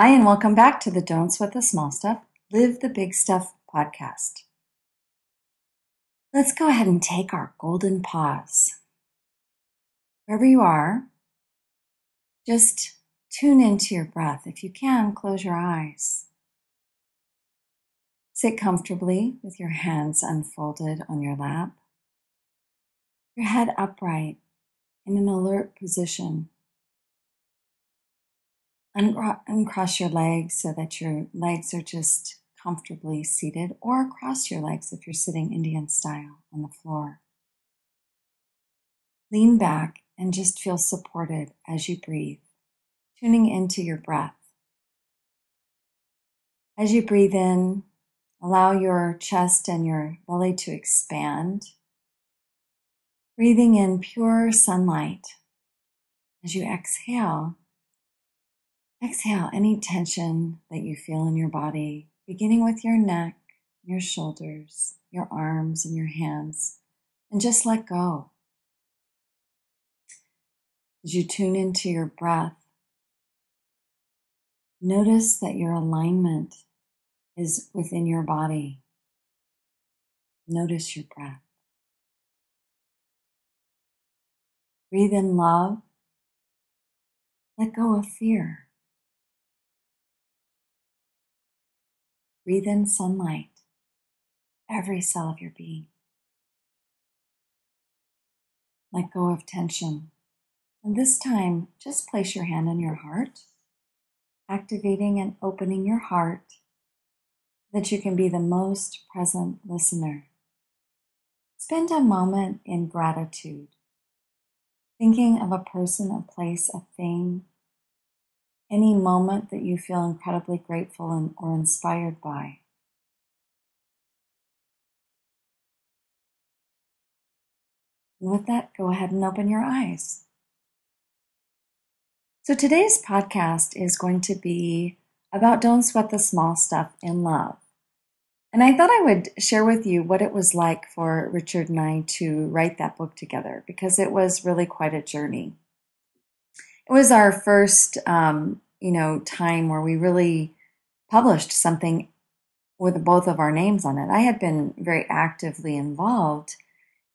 Hi, and welcome back to the Don't Sweat the Small Stuff, Live the Big Stuff podcast. Let's go ahead and take our golden pause. Wherever you are, just tune into your breath. If you can, close your eyes. Sit comfortably with your hands unfolded on your lap, your head upright in an alert position uncross your legs so that your legs are just comfortably seated, or cross your legs if you're sitting Indian style on the floor. Lean back and just feel supported as you breathe, tuning into your breath. As you breathe in, allow your chest and your belly to expand, breathing in pure sunlight. As you exhale, Exhale any tension that you feel in your body, beginning with your neck, your shoulders, your arms, and your hands, and just let go. As you tune into your breath, notice that your alignment is within your body. Notice your breath. Breathe in love. Let go of fear. Breathe in sunlight, every cell of your being. Let go of tension. And this time, just place your hand on your heart, activating and opening your heart that you can be the most present listener. Spend a moment in gratitude, thinking of a person, a place, a thing, any moment that you feel incredibly grateful and, or inspired by. With that, go ahead and open your eyes. So today's podcast is going to be about don't sweat the small stuff in love. And I thought I would share with you what it was like for Richard and I to write that book together because it was really quite a journey it was our first, um, you know, time where we really published something with both of our names on it. I had been very actively involved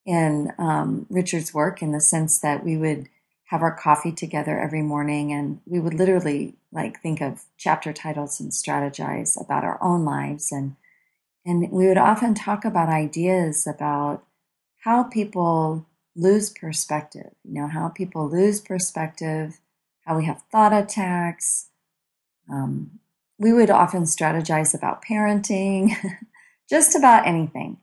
in um, Richard's work in the sense that we would have our coffee together every morning and we would literally like think of chapter titles and strategize about our own lives and and we would often talk about ideas about how people lose perspective you know how people lose perspective how we have thought attacks. Um, we would often strategize about parenting, just about anything.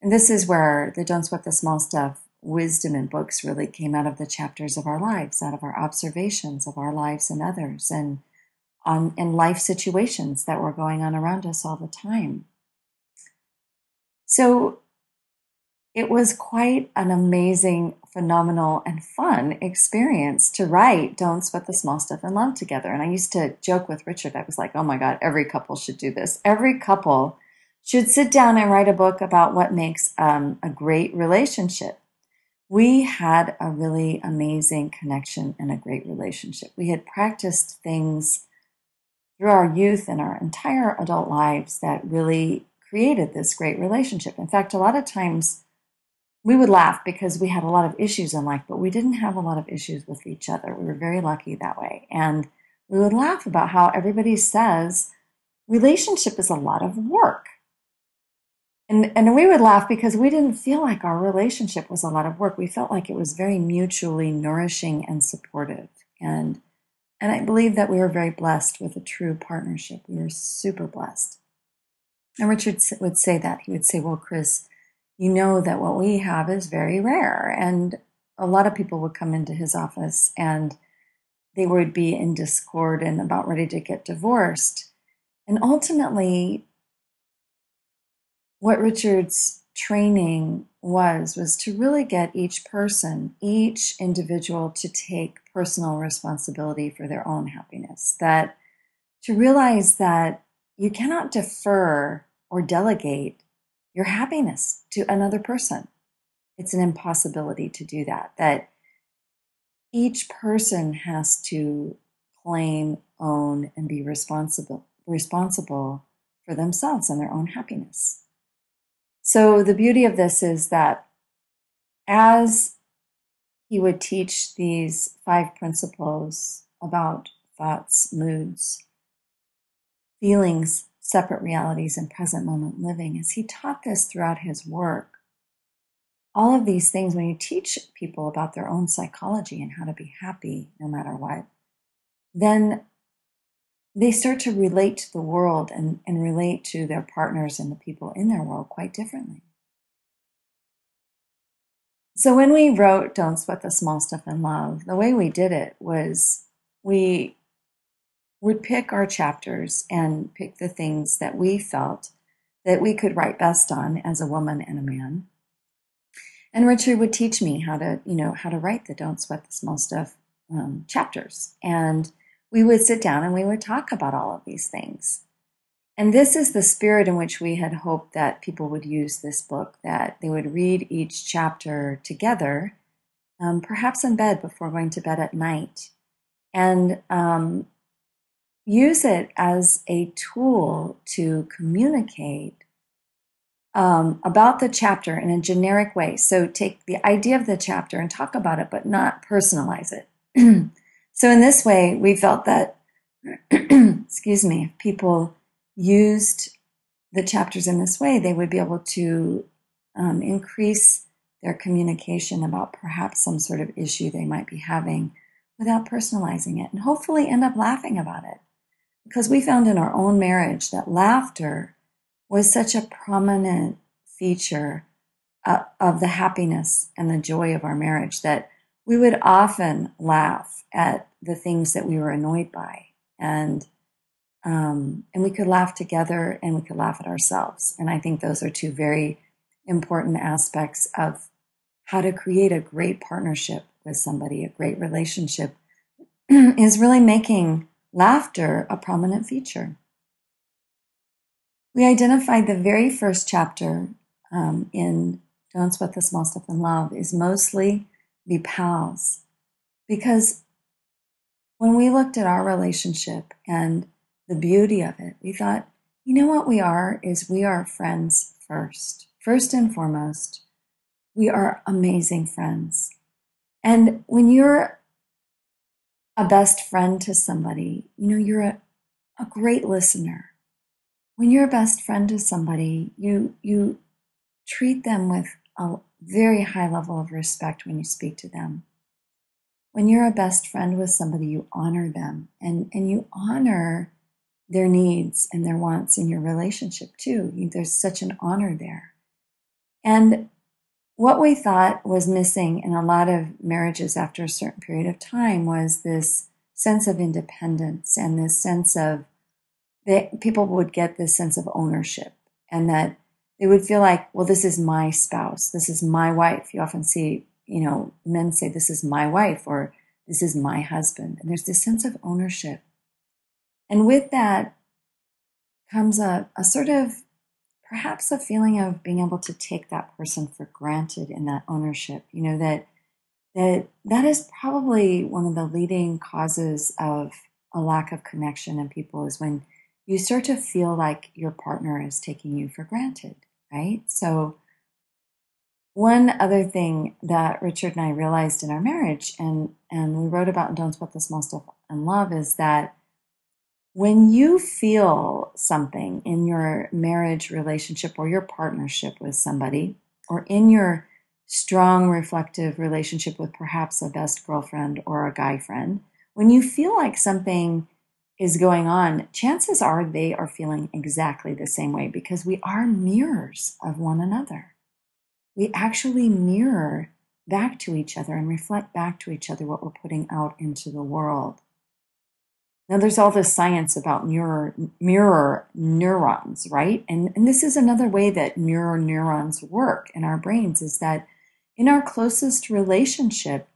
And this is where the Don't Sweat the Small Stuff wisdom in books really came out of the chapters of our lives, out of our observations of our lives and others, and on in life situations that were going on around us all the time. So it was quite an amazing, phenomenal, and fun experience to write Don't Sweat the Small Stuff in Love together. And I used to joke with Richard, I was like, oh my God, every couple should do this. Every couple should sit down and write a book about what makes um, a great relationship. We had a really amazing connection and a great relationship. We had practiced things through our youth and our entire adult lives that really created this great relationship. In fact, a lot of times, we would laugh because we had a lot of issues in life, but we didn't have a lot of issues with each other. We were very lucky that way. And we would laugh about how everybody says relationship is a lot of work. And, and we would laugh because we didn't feel like our relationship was a lot of work. We felt like it was very mutually nourishing and supportive. And, and I believe that we were very blessed with a true partnership. We were super blessed. And Richard would say that. He would say, Well, Chris, you know that what we have is very rare. And a lot of people would come into his office and they would be in discord and about ready to get divorced. And ultimately, what Richard's training was was to really get each person, each individual to take personal responsibility for their own happiness. That to realize that you cannot defer or delegate your happiness to another person. It's an impossibility to do that. That each person has to claim, own, and be responsible responsible for themselves and their own happiness. So the beauty of this is that as he would teach these five principles about thoughts, moods, feelings, separate realities, and present moment living, as he taught this throughout his work, all of these things, when you teach people about their own psychology and how to be happy no matter what, then they start to relate to the world and, and relate to their partners and the people in their world quite differently. So when we wrote Don't Sweat the Small Stuff in Love, the way we did it was we would pick our chapters and pick the things that we felt that we could write best on as a woman and a man and Richard would teach me how to, you know, how to write the Don't Sweat the Small Stuff um, chapters. And we would sit down and we would talk about all of these things. And this is the spirit in which we had hoped that people would use this book, that they would read each chapter together, um, perhaps in bed before going to bed at night, and um, use it as a tool to communicate um, about the chapter in a generic way. So take the idea of the chapter and talk about it, but not personalize it. so in this way, we felt that, excuse me, if people used the chapters in this way, they would be able to um, increase their communication about perhaps some sort of issue they might be having without personalizing it and hopefully end up laughing about it. Because we found in our own marriage that laughter was such a prominent feature uh, of the happiness and the joy of our marriage that we would often laugh at the things that we were annoyed by and um, and we could laugh together and we could laugh at ourselves. And i think those are two very important aspects of how to create a great partnership with somebody a great relationship is really making laughter a prominent feature we identified the very first chapter um, in Don't Sweat the Small Stuff in Love is mostly be pals. Because when we looked at our relationship and the beauty of it, we thought, you know what we are is we are friends first. First and foremost, we are amazing friends. And when you're a best friend to somebody, you know, you're a, a great listener when you're a best friend to somebody, you you treat them with a very high level of respect when you speak to them. When you're a best friend with somebody, you honor them and, and you honor their needs and their wants in your relationship too. There's such an honor there. And what we thought was missing in a lot of marriages after a certain period of time was this sense of independence and this sense of that people would get this sense of ownership and that they would feel like, well, this is my spouse, this is my wife. You often see, you know, men say, this is my wife or this is my husband. And there's this sense of ownership. And with that comes a, a sort of perhaps a feeling of being able to take that person for granted in that ownership. You know, that that that is probably one of the leading causes of a lack of connection in people is when you start to feel like your partner is taking you for granted, right? So, one other thing that Richard and I realized in our marriage, and, and we wrote about in Don't Sweat the Small Stuff in Love, is that when you feel something in your marriage relationship or your partnership with somebody, or in your strong reflective relationship with perhaps a best girlfriend or a guy friend, when you feel like something is going on, chances are they are feeling exactly the same way because we are mirrors of one another. We actually mirror back to each other and reflect back to each other what we're putting out into the world. Now, there's all this science about mirror, mirror neurons, right? And, and this is another way that mirror neurons work in our brains is that in our closest relationship,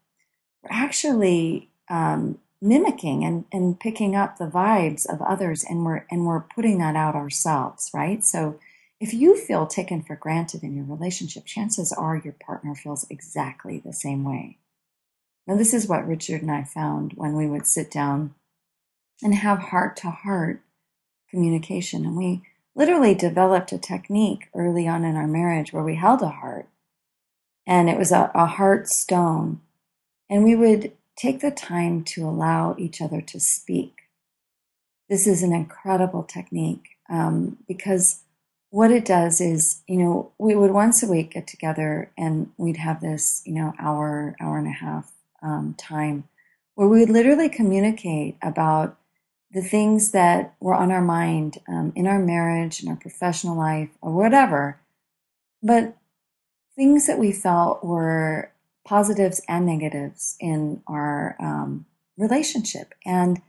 we're actually um, mimicking and, and picking up the vibes of others and we're, and we're putting that out ourselves, right? So if you feel taken for granted in your relationship, chances are your partner feels exactly the same way. Now, this is what Richard and I found when we would sit down and have heart to heart communication. And we literally developed a technique early on in our marriage where we held a heart and it was a, a heart stone. And we would take the time to allow each other to speak. This is an incredible technique um, because what it does is, you know, we would once a week get together and we'd have this, you know, hour, hour and a half um, time where we would literally communicate about the things that were on our mind um, in our marriage, in our professional life, or whatever, but things that we felt were positives and negatives in our um, relationship. And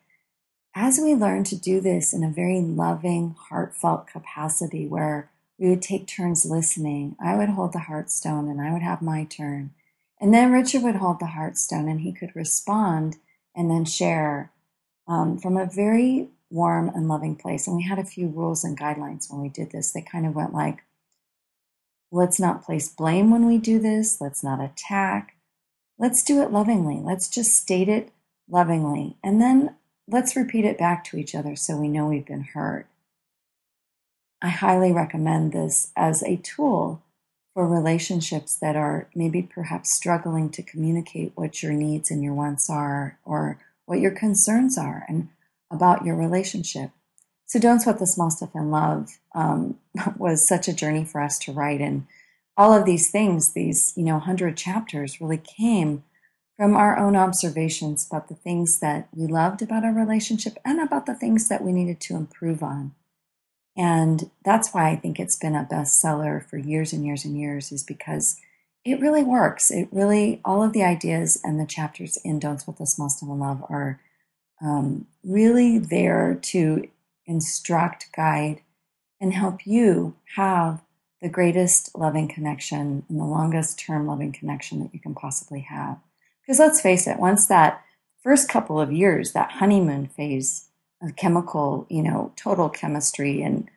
as we learn to do this in a very loving, heartfelt capacity where we would take turns listening, I would hold the heartstone and I would have my turn. And then Richard would hold the heartstone and he could respond and then share um, from a very warm and loving place. And we had a few rules and guidelines when we did this. They kind of went like, let's not place blame when we do this, let's not attack, let's do it lovingly, let's just state it lovingly, and then let's repeat it back to each other so we know we've been heard. I highly recommend this as a tool for relationships that are maybe perhaps struggling to communicate what your needs and your wants are or what your concerns are and about your relationship. So don't sweat the small stuff in love um, was such a journey for us to write. And all of these things, these, you know, 100 chapters really came from our own observations about the things that we loved about our relationship and about the things that we needed to improve on. And that's why I think it's been a bestseller for years and years and years, is because it really works. It really, all of the ideas and the chapters in Don't Sweat the Small Stuff in Love are um, really there to instruct, guide, and help you have the greatest loving connection and the longest term loving connection that you can possibly have. Because let's face it, once that first couple of years, that honeymoon phase of chemical, you know, total chemistry and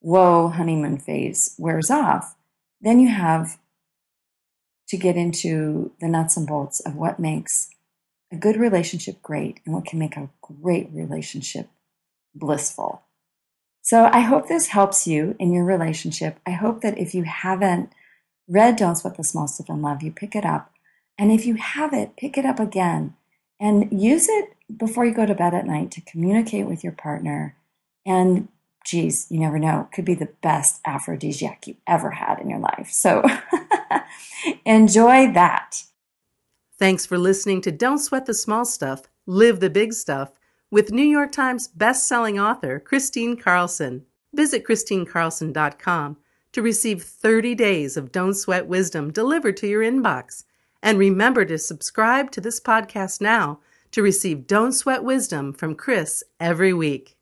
whoa honeymoon phase wears off, then you have to get into the nuts and bolts of what makes a good relationship great and what can make a great relationship blissful. So I hope this helps you in your relationship. I hope that if you haven't read Don't Sweat the Small Stuff in Love, you pick it up. And if you have it, pick it up again and use it before you go to bed at night to communicate with your partner. And geez, you never know, could be the best aphrodisiac you ever had in your life. So Enjoy that. Thanks for listening to Don't Sweat the Small Stuff, Live the Big Stuff with New York Times best-selling author Kristine Carlson. Visit KristineCarlson.com to receive 30 days of Don't Sweat wisdom delivered to your inbox. And remember to subscribe to this podcast now to receive Don't Sweat wisdom from Chris every week.